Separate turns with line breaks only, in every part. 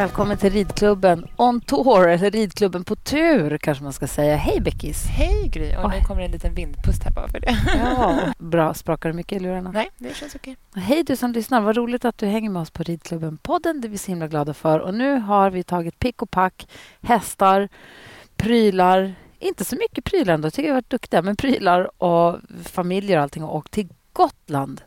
Välkommen till ridklubben on tour, eller ridklubben på tur kanske man ska säga. Hej Beckis!
Hej Gry! Och nu kommer en liten vindpust här bara för det.
Ja, bra. Sprakar du mycket i lurarna?
Nej, det känns okej.
Hej du som lyssnar. Vad roligt att du hänger med oss på Ridklubben-podden. Det är vi så himla glada för. Och nu har vi tagit pick och pack, hästar, prylar. Inte så mycket prylar ändå, jag tycker vi har varit duktiga. Men prylar och familjer och allting och åkt till Gotland.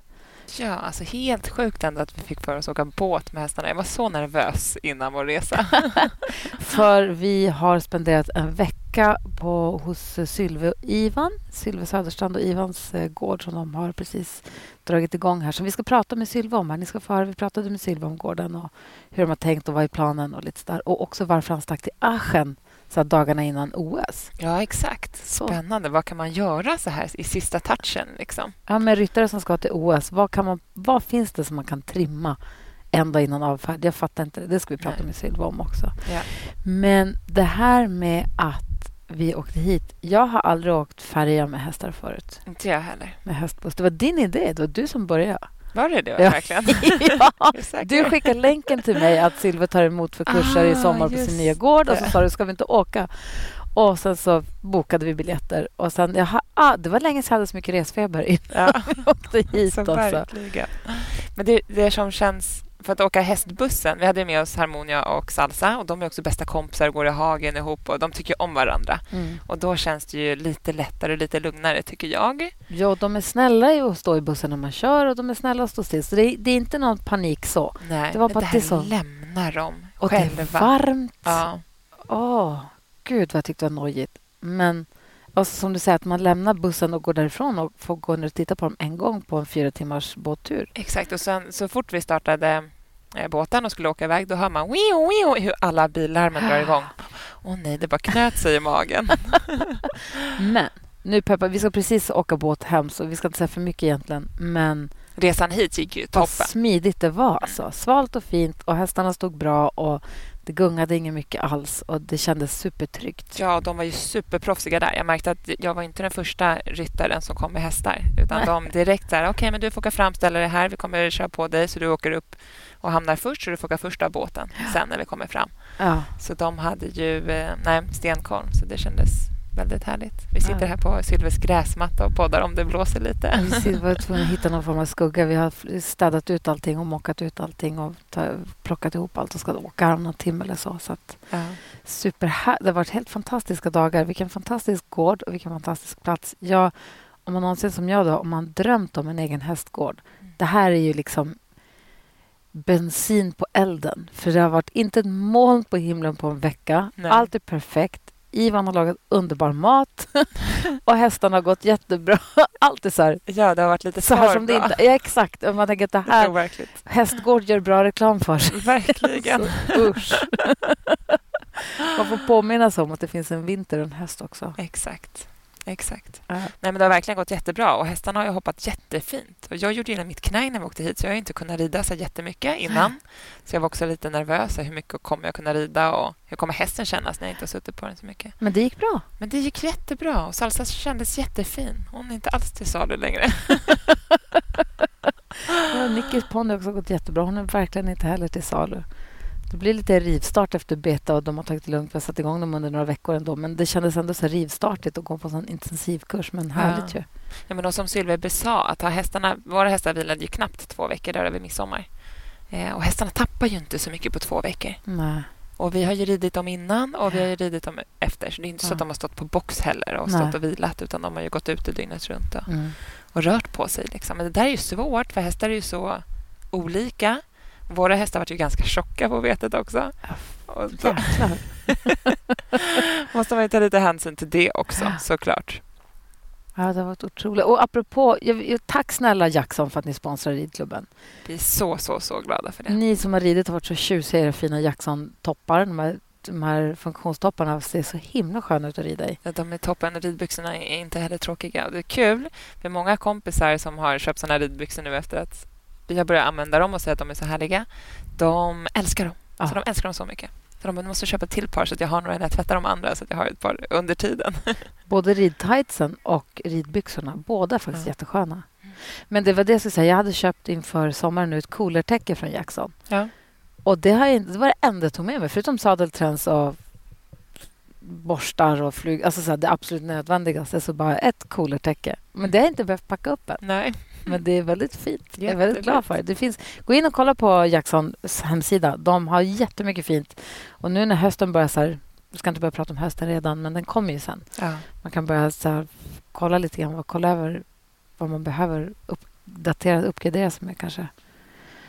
Ja, alltså helt sjukt ändå att vi fick för oss att åka båt med hästarna. Jag var så nervös innan vår resa.
för vi har spenderat en vecka på, hos Sylve och Ivan. Sylve Söderstrand och Ivans eh, gård som de har precis dragit igång här. Som vi ska prata med Sylve om. Här. Ni ska få höra, vi pratade med Sylve om gården och hur de har tänkt och vad är planen och lite sådär. Och också varför han stack till Aachen så dagarna innan OS.
Ja, exakt. Spännande. Så. Vad kan man göra så här i sista touchen? Liksom?
Ja, med ryttare som ska till OS, vad, kan man, vad finns det som man kan trimma en dag innan avfärd? Jag fattar inte det. Ska vi prata Nej. med Sylva om också.
Ja.
Men det här med att vi åkte hit. Jag har aldrig åkt färja med hästar förut.
Inte jag heller.
Med hästbuss. Det var din idé. Det var du som började.
Var det det verkligen?
ja. Du skickade länken till mig att Silver tar emot för kurser ah, i sommar på sin nya gård. Och så sa du, ska vi inte åka? Och sen så bokade vi biljetter. Och sen, jaha, ah, det var länge sedan jag hade så mycket resfeber innan ja. vi åkte hit. Så.
Verkligen. Men det, det som känns för att åka hästbussen. Vi hade med oss Harmonia och Salsa och de är också bästa kompisar och går i hagen ihop och de tycker om varandra. Mm. Och då känns det ju lite lättare och lite lugnare tycker jag.
Ja, de är snälla att stå i bussen när man kör och de är snälla att stå still. Så det är, det är inte någon panik så.
Nej, det var bara det här så... lämnar dem
och
själva.
Och det är varmt. Ja. Åh, gud vad jag tyckte det var nojigt. Men alltså, som du säger, att man lämnar bussen och går därifrån och får gå ner och titta på dem en gång på en fyra timmars båttur.
Exakt. Och sen så fort vi startade eh, båten och skulle åka iväg, då hör man wio, wio, hur alla billarmen drar igång. Åh oh, nej, det bara knöt sig i magen.
Men nu Peppa, vi ska precis åka båt hem, så vi ska inte säga för mycket egentligen. Men
resan hit gick ju toppen. Vad
smidigt det var. Alltså. Svalt och fint och hästarna stod bra och det gungade inget mycket alls och det kändes supertryggt.
Ja, de var ju superproffsiga där. Jag märkte att jag var inte den första ryttaren som kom med hästar. Utan Nej. de direkt så här, okej, okay, men du får åka fram, ställa dig här. Vi kommer köra på dig så du åker upp och hamnar först så du får åka först av båten sen när vi kommer fram.
Ja.
Så de hade ju eh, nej, stenkoll, så det kändes väldigt härligt. Vi sitter här på Sylves gräsmatta och poddar om det blåser lite.
Vi var tvungna att hitta någon form av skugga. Vi har städat ut allting och mockat ut allting och plockat ihop allt och ska åka om någon timme eller så. så att,
ja.
super Det har varit helt fantastiska dagar. Vilken fantastisk gård och vilken fantastisk plats. Jag, om man någonsin som jag då, om man drömt om en egen hästgård. Mm. Det här är ju liksom bensin på elden. För det har varit inte ett moln på himlen på en vecka. Nej. Allt är perfekt. Ivan har lagat underbar mat och hästarna har gått jättebra. Allt är så här...
Ja, det har varit lite
så här som det inte, Ja, exakt. Man tänker att det här... Det hästgård gör bra reklam för sig.
Verkligen.
så, usch. Man får påminna sig om att det finns en vinter och en höst också.
Exakt. Exakt. Uh. Nej, men det har verkligen gått jättebra och hästarna har ju hoppat jättefint. Och jag gjorde illa mitt knä när vi åkte hit så jag har inte kunnat rida så jättemycket innan. Så jag var också lite nervös. Hur mycket kommer jag kunna rida och hur kommer hästen kännas när jag inte har suttit på den så mycket?
Men det gick bra.
Men det gick jättebra och Salsa kändes jättefin. Hon är inte alls till salu längre.
ja, Nickis ponny har också gått jättebra. Hon är verkligen inte heller till salu. Det blir lite rivstart efter beta och de har tagit det lugnt. Vi har satt igång dem under några veckor ändå. Men det kändes ändå så rivstartigt att gå på en intensivkurs. Men härligt
ja.
ju.
Ja, men som Sylve sa, att ha hästarna, våra hästar vilade ju knappt två veckor där över midsommar. Eh, och hästarna tappar ju inte så mycket på två veckor.
Nej.
Och vi har ju ridit dem innan och vi har ju ridit dem efter. Så det är inte ja. så att de har stått på box heller och stått och vilat utan de har ju gått ute dygnet runt och, mm. och rört på sig. Liksom. Men det där är ju svårt för hästar är ju så olika. Våra hästar var ju ganska tjocka på vetet också. Och då måste man ju ta lite hänsyn till det också, såklart.
Ja, det har varit otroligt. Och apropå, jag, tack snälla Jackson för att ni sponsrar ridklubben.
Vi är så, så, så glada för det.
Ni som har ridit har varit så tjusiga i era fina Jackson-toppar. De här, de här funktionstopparna ser så himla sköna ut att rida i.
Ja, de är toppen. Ridbyxorna är inte heller tråkiga. Det är kul. Vi är många kompisar som har köpt såna här ridbyxor nu efter att vi har börjat använda dem och säger att de är så härliga. De älskar dem. Ja. Så de älskar dem så mycket. Så de måste köpa ett till par så att jag har några när jag tvättar de andra så att jag har ett par under tiden.
Både ridtightsen och ridbyxorna, båda är faktiskt ja. jättesköna. Men det var det jag skulle säga. Jag hade köpt inför sommaren nu ett coolertäcke från Jackson.
Ja.
Och det, har jag, det var det enda jag tog med mig, förutom sadelträns och borstar och flyg. Alltså så här, det absolut nödvändigaste. Så bara ett coolertäcke. Men det har jag inte behövt packa upp än.
Nej.
Men det är väldigt fint. Jag är väldigt glad för det. det finns, gå in och kolla på Jacksons hemsida. De har jättemycket fint. Och nu när hösten börjar... Så här, jag ska inte börja prata om hösten redan, men den kommer ju sen. Ja. Man kan börja så här, kolla lite grann, kolla över vad man behöver uppdatera, uppgradera sig med kanske.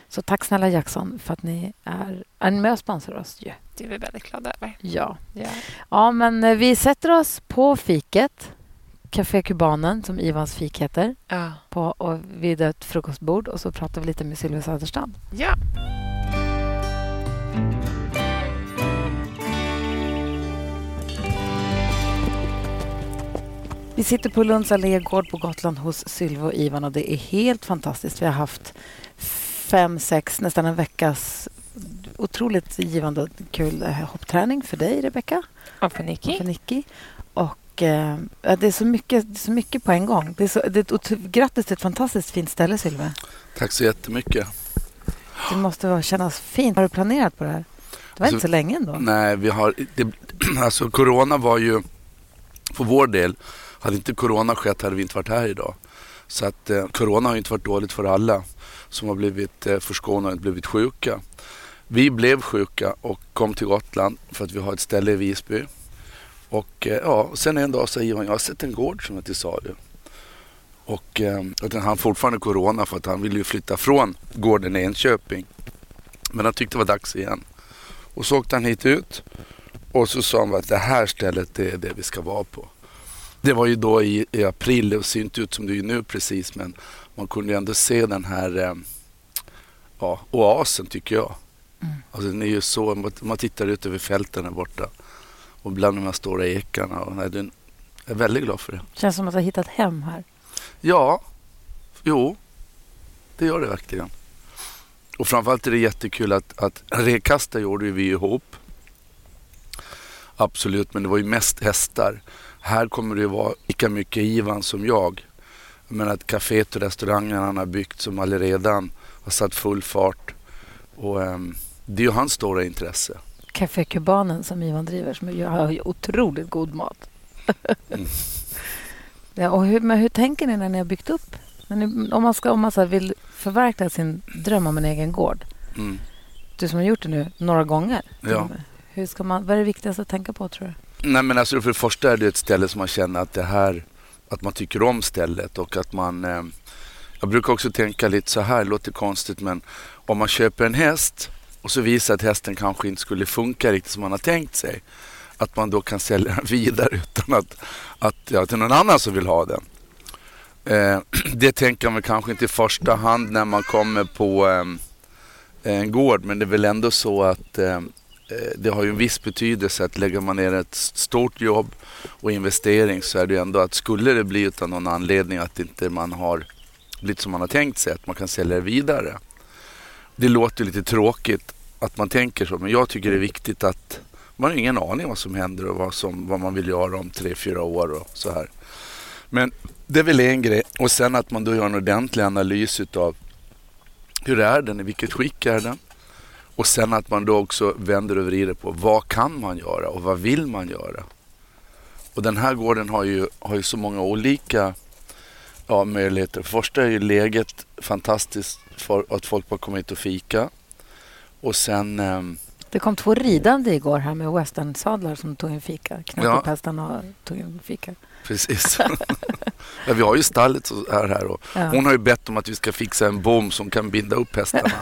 Så tack snälla Jackson för att ni är, är med och sponsrar oss.
Ju. Det är vi väldigt glada över.
Ja. ja. Ja, men eh, vi sätter oss på fiket. Café Kubanen, som Ivans fik heter. Ja. På, och vid ett frukostbord och så pratar vi lite med Sylvia Söderstrand.
Ja.
Vi sitter på Lunds allégård på Gotland hos Sylva och Ivan och det är helt fantastiskt. Vi har haft fem, sex, nästan en veckas otroligt givande och kul eh, hoppträning för dig, Rebecka.
Och för Nicky. Och,
för Nicky. Och eh, det, är så mycket, så mycket på en gång. Det är så, det är ett, grattis till ett fantastiskt fint ställe, Sylve.
Tack så jättemycket.
Det måste vara, kännas fint. Har du planerat på det här? Det var alltså, inte så länge ändå.
Nej, vi har... Det, alltså, corona var ju... För vår del, hade inte corona skett hade vi inte varit här idag. Så att eh, corona har inte varit dåligt för alla som har blivit eh, förskonade och blivit sjuka. Vi blev sjuka och kom till Gotland för att vi har ett ställe i Visby. Och eh, ja, sen en dag säger han, jag har sett en gård som är till salu. Och eh, hann fortfarande corona för att han ville ju flytta från gården i Enköping. Men han tyckte det var dags igen. Och så åkte han hit ut och så sa han att det här stället det är det vi ska vara på. Det var ju då i, i april, det ser inte ut som det är nu precis men man kunde ju ändå se den här eh, ja, oasen tycker jag. Mm. Alltså, den är ju så, man tittar ut över fälten där borta och bland de här stora ekarna. Och, nej, jag är väldigt glad för det.
Känns som att du har hittat hem här.
Ja, jo, det gör det verkligen. Och framförallt är det jättekul att, att rekasta gjorde vi ihop. Absolut, men det var ju mest hästar. Här kommer det vara lika mycket Ivan som jag. Men att kaféet och restaurangen han har byggt som redan har satt full fart. Och um, det är ju hans stora intresse.
Café Kubanen som Ivan driver som har otroligt god mat. mm. ja, och hur, men hur tänker ni när ni har byggt upp? Ni, om man, ska, om man så vill förverkliga sin dröm om en egen gård. Mm. Du som har gjort det nu några gånger.
Ja.
Hur ska man, vad är det viktigaste att tänka på tror
du? Nej, men alltså för det första är det ett ställe som man känner att det här att man tycker om stället och att man... Eh, jag brukar också tänka lite så här, det låter konstigt men om man köper en häst och så visar att hästen kanske inte skulle funka riktigt som man har tänkt sig. Att man då kan sälja den vidare utan att, att ja, till någon annan som vill ha den. Eh, det tänker man kanske inte i första hand när man kommer på eh, en gård men det är väl ändå så att ehm, eh, det har ju en viss betydelse att lägger man ner ett stort jobb och investering så är det ju ändå att skulle det bli utan någon anledning att inte man har blivit som man har tänkt sig, att man kan sälja det vidare. Det låter lite tråkigt att man tänker så, men jag tycker det är viktigt att man har ingen aning vad som händer och vad, som, vad man vill göra om tre, fyra år och så här. Men det är väl en grej. Och sen att man då gör en ordentlig analys utav hur är den, i vilket skick är den? Och sen att man då också vänder och vrider på vad kan man göra och vad vill man göra? Och den här gården har ju, har ju så många olika ja, möjligheter. Först är ju läget fantastiskt för att folk bara kommer hit och fika. Och sen... Eh,
det kom två ridande igår här med westernsadlar som tog en fika. Knäppte ja. och tog en fika.
Precis. ja, vi har ju stallet här, här och ja. hon har ju bett om att vi ska fixa en bom som kan binda upp hästarna.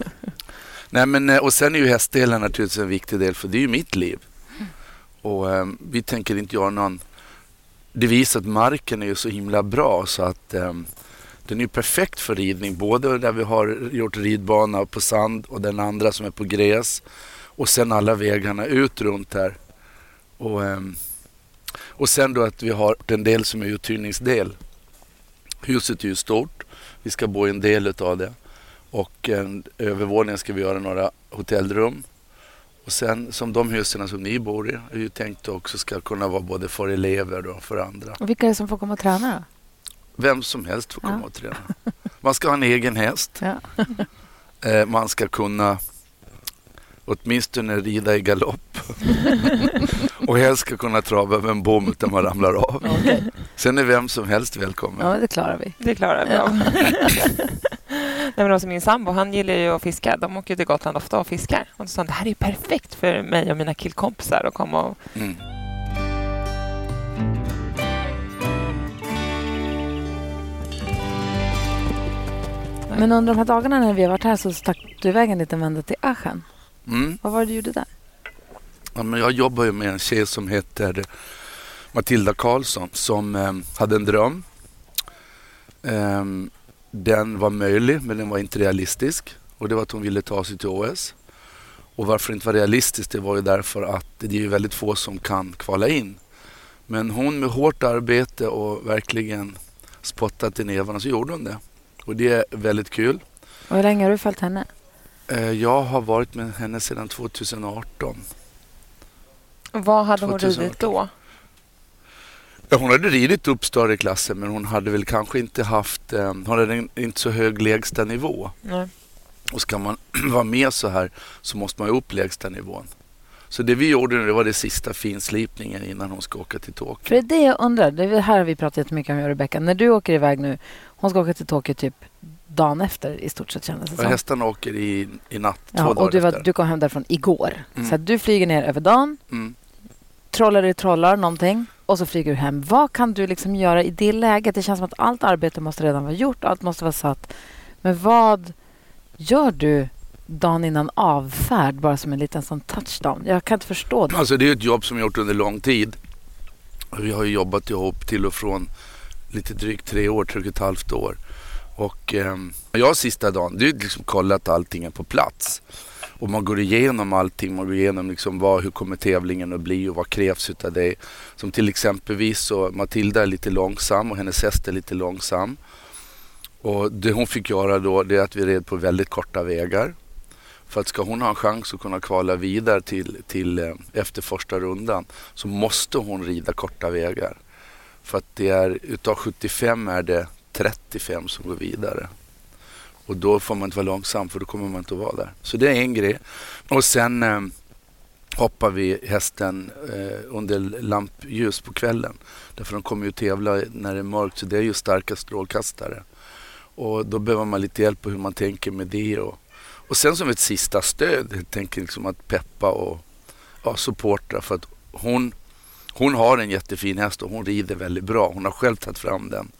Nej, men, eh, och sen är ju hästdelen naturligtvis en viktig del för det är ju mitt liv. Och um, vi tänker inte göra någon... Det visar att marken är ju så himla bra så att um, den är perfekt för ridning. Både där vi har gjort ridbana på sand och den andra som är på gräs. Och sen alla vägarna ut runt här. Och, ehm, och sen då att vi har en del som är uthyrningsdel. Huset är ju stort. Vi ska bo i en del av det. Och en övervåningen ska vi göra några hotellrum. Och sen som de husen som ni bor i är ju tänkt också ska kunna vara både för elever och för andra.
Och vilka är det som får komma och träna då?
Vem som helst får komma ja. och träna. Man ska ha en egen häst. Ja. Eh, man ska kunna åtminstone rida i galopp. och helst ska kunna trava över en bom utan man ramlar av. Okay. Sen är vem som helst välkommen.
Ja, det klarar vi.
Det klarar vi. Ja. Nej, men alltså min sambo han gillar ju att fiska. De åker till Gotland ofta och fiskar. Och så sa han, det här är perfekt för mig och mina killkompisar att komma och mm.
Men under de här dagarna när vi har varit här så stack du iväg en liten vända till Aachen.
Mm.
Vad var det du gjorde där?
Ja, men jag jobbar ju med en tjej som heter Matilda Karlsson som eh, hade en dröm. Eh, den var möjlig men den var inte realistisk och det var att hon ville ta sig till OS. Och varför det inte var realistiskt det var ju därför att det är väldigt få som kan kvala in. Men hon med hårt arbete och verkligen spottat i nävarna så gjorde hon det. Och det är väldigt kul.
Och hur länge har du följt henne?
Eh, jag har varit med henne sedan 2018.
Vad hade 2018. hon ridit då?
hon hade ridit upp större klasser men hon hade väl kanske inte haft, eh, hon hade inte så hög lägsta nivå.
Nej.
Och ska man vara med så här så måste man ju upp lägsta nivån. Så det vi gjorde nu det var det sista finslipningen innan hon ska åka till Tokyo.
För det är det jag undrar, det här har vi pratat jättemycket om jag och Rebecka. När du åker iväg nu, hon ska åka till Tokyo typ dagen efter i stort sett kändes det
som. Hästarna åker i, i natt,
ja, två dagar du, var, efter. du kom hem därifrån igår. Mm. Så du flyger ner över dagen, mm. trollar i trollar någonting och så flyger du hem. Vad kan du liksom göra i det läget? Det känns som att allt arbete måste redan vara gjort, allt måste vara satt. Men vad gör du dagen innan avfärd bara som en liten sån touchdown? Jag kan inte förstå det.
Alltså det är ett jobb som jag gjort under lång tid. Vi har jobbat ihop till och från lite drygt tre år, tre och ett halvt år. Och eh, jag sista dagen, det är liksom kollat allting är på plats. Och man går igenom allting, man går igenom liksom vad, hur kommer tävlingen att bli och vad krävs utav dig. Som till exempelvis så Matilda är lite långsam och hennes häst är lite långsam. Och det hon fick göra då det är att vi red på väldigt korta vägar. För att ska hon ha en chans att kunna kvala vidare till, till eh, efter första rundan så måste hon rida korta vägar. För att det är utav 75 är det 35 som går vidare. Och då får man inte vara långsam för då kommer man inte att vara där. Så det är en grej. Och sen eh, hoppar vi hästen eh, under lampljus på kvällen. Därför de kommer ju tävla när det är mörkt så det är ju starka strålkastare. Och då behöver man lite hjälp på hur man tänker med det. Och, och sen som ett sista stöd helt enkelt liksom att peppa och ja, supporta för att hon, hon har en jättefin häst och hon rider väldigt bra. Hon har själv tagit fram den.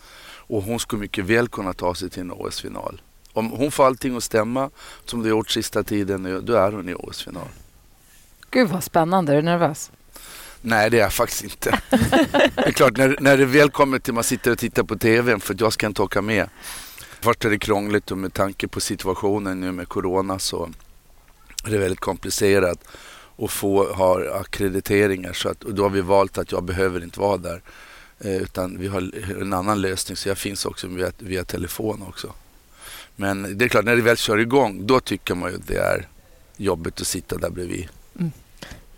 Och hon skulle mycket väl kunna ta sig till en OS-final. Om hon får allting att stämma som det gjort sista tiden då är hon i OS-final.
Gud vad spännande. Är du nervös?
Nej, det är jag faktiskt inte. det är klart, när, när det väl kommer till man sitter och tittar på TV för att jag ska inte åka med. Först är det krångligt och med tanke på situationen nu med corona så är det väldigt komplicerat att få ha akkrediteringar. Så att, och då har vi valt att jag behöver inte vara där. Eh, utan vi har en annan lösning så jag finns också via, via telefon också. Men det är klart, när det väl kör igång då tycker man ju att det är jobbigt att sitta där bredvid. Mm.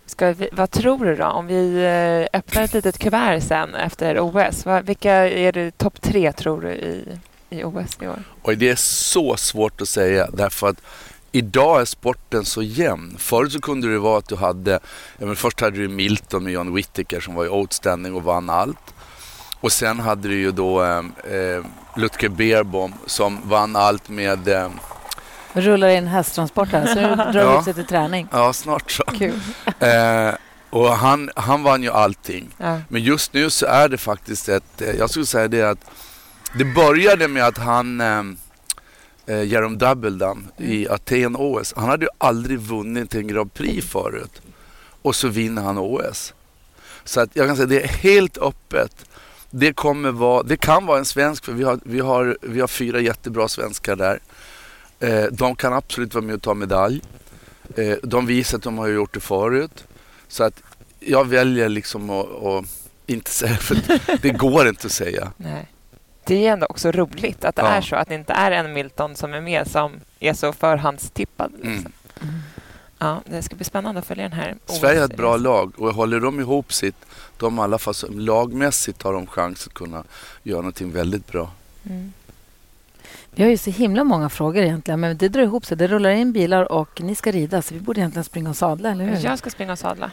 Ska vi, vad tror du då? Om vi eh, öppnar ett litet kuvert sen efter OS. Vad, vilka är det topp tre tror du i, i OS i år?
Och det är så svårt att säga därför att idag är sporten så jämn. Förut så kunde det vara att du hade, men först hade du Milton med John Whittaker som var i outstanding och vann allt. Och sen hade du ju då eh, eh, Lutke Beerbom som vann allt med... Eh,
Rullar in hästtransporter så nu drar ja. ut sig till träning.
Ja, snart så. Kul. Eh, och han, han vann ju allting. Ja. Men just nu så är det faktiskt ett... Eh, jag skulle säga det att det började med att han... Eh, eh Jerome Doubledam mm. i Aten OS. Han hade ju aldrig vunnit en Grand Prix förut. Och så vinner han OS. Så att jag kan säga att det är helt öppet. Det, kommer vara, det kan vara en svensk, för vi har, vi har, vi har fyra jättebra svenskar där. Eh, de kan absolut vara med och ta medalj. Eh, de visar att de har gjort det förut. Så att jag väljer liksom att, att inte säga, för det går inte att säga.
Nej. Det är ändå också roligt att det ja. är så, att det inte är en Milton som är med som är så förhandstippad. Liksom. Mm. Ja, det ska bli spännande att följa den här.
Sverige har ett bra lag och håller de ihop sitt, de i alla fall lagmässigt har de chans att kunna göra någonting väldigt bra. Mm.
Vi har ju så himla många frågor egentligen, men det drar ihop sig. Det rullar in bilar och ni ska rida, så vi borde egentligen springa och sadla, eller hur?
Jag ska springa och sadla.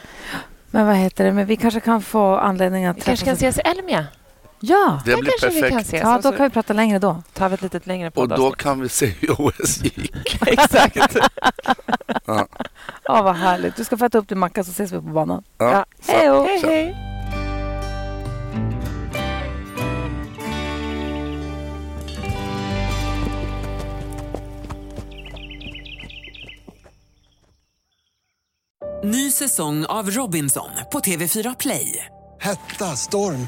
Men vad heter det? Men vi kanske kan få anledning att...
Vi kanske kan ses i Elmia?
Ja!
Det blir
kanske vi kan
perfekt.
ses.
Ja, då kan vi prata längre då.
tar vi ett litet längre
Och då kan vi se hur OS gick.
Exakt.
Ja.
Ja, vad härligt. Du ska få äta upp din macka så ses vi på banan.
Ja.
Hej då!
Hej, hej.
Ny säsong av Robinson på TV4 Play.
Hetta, storm,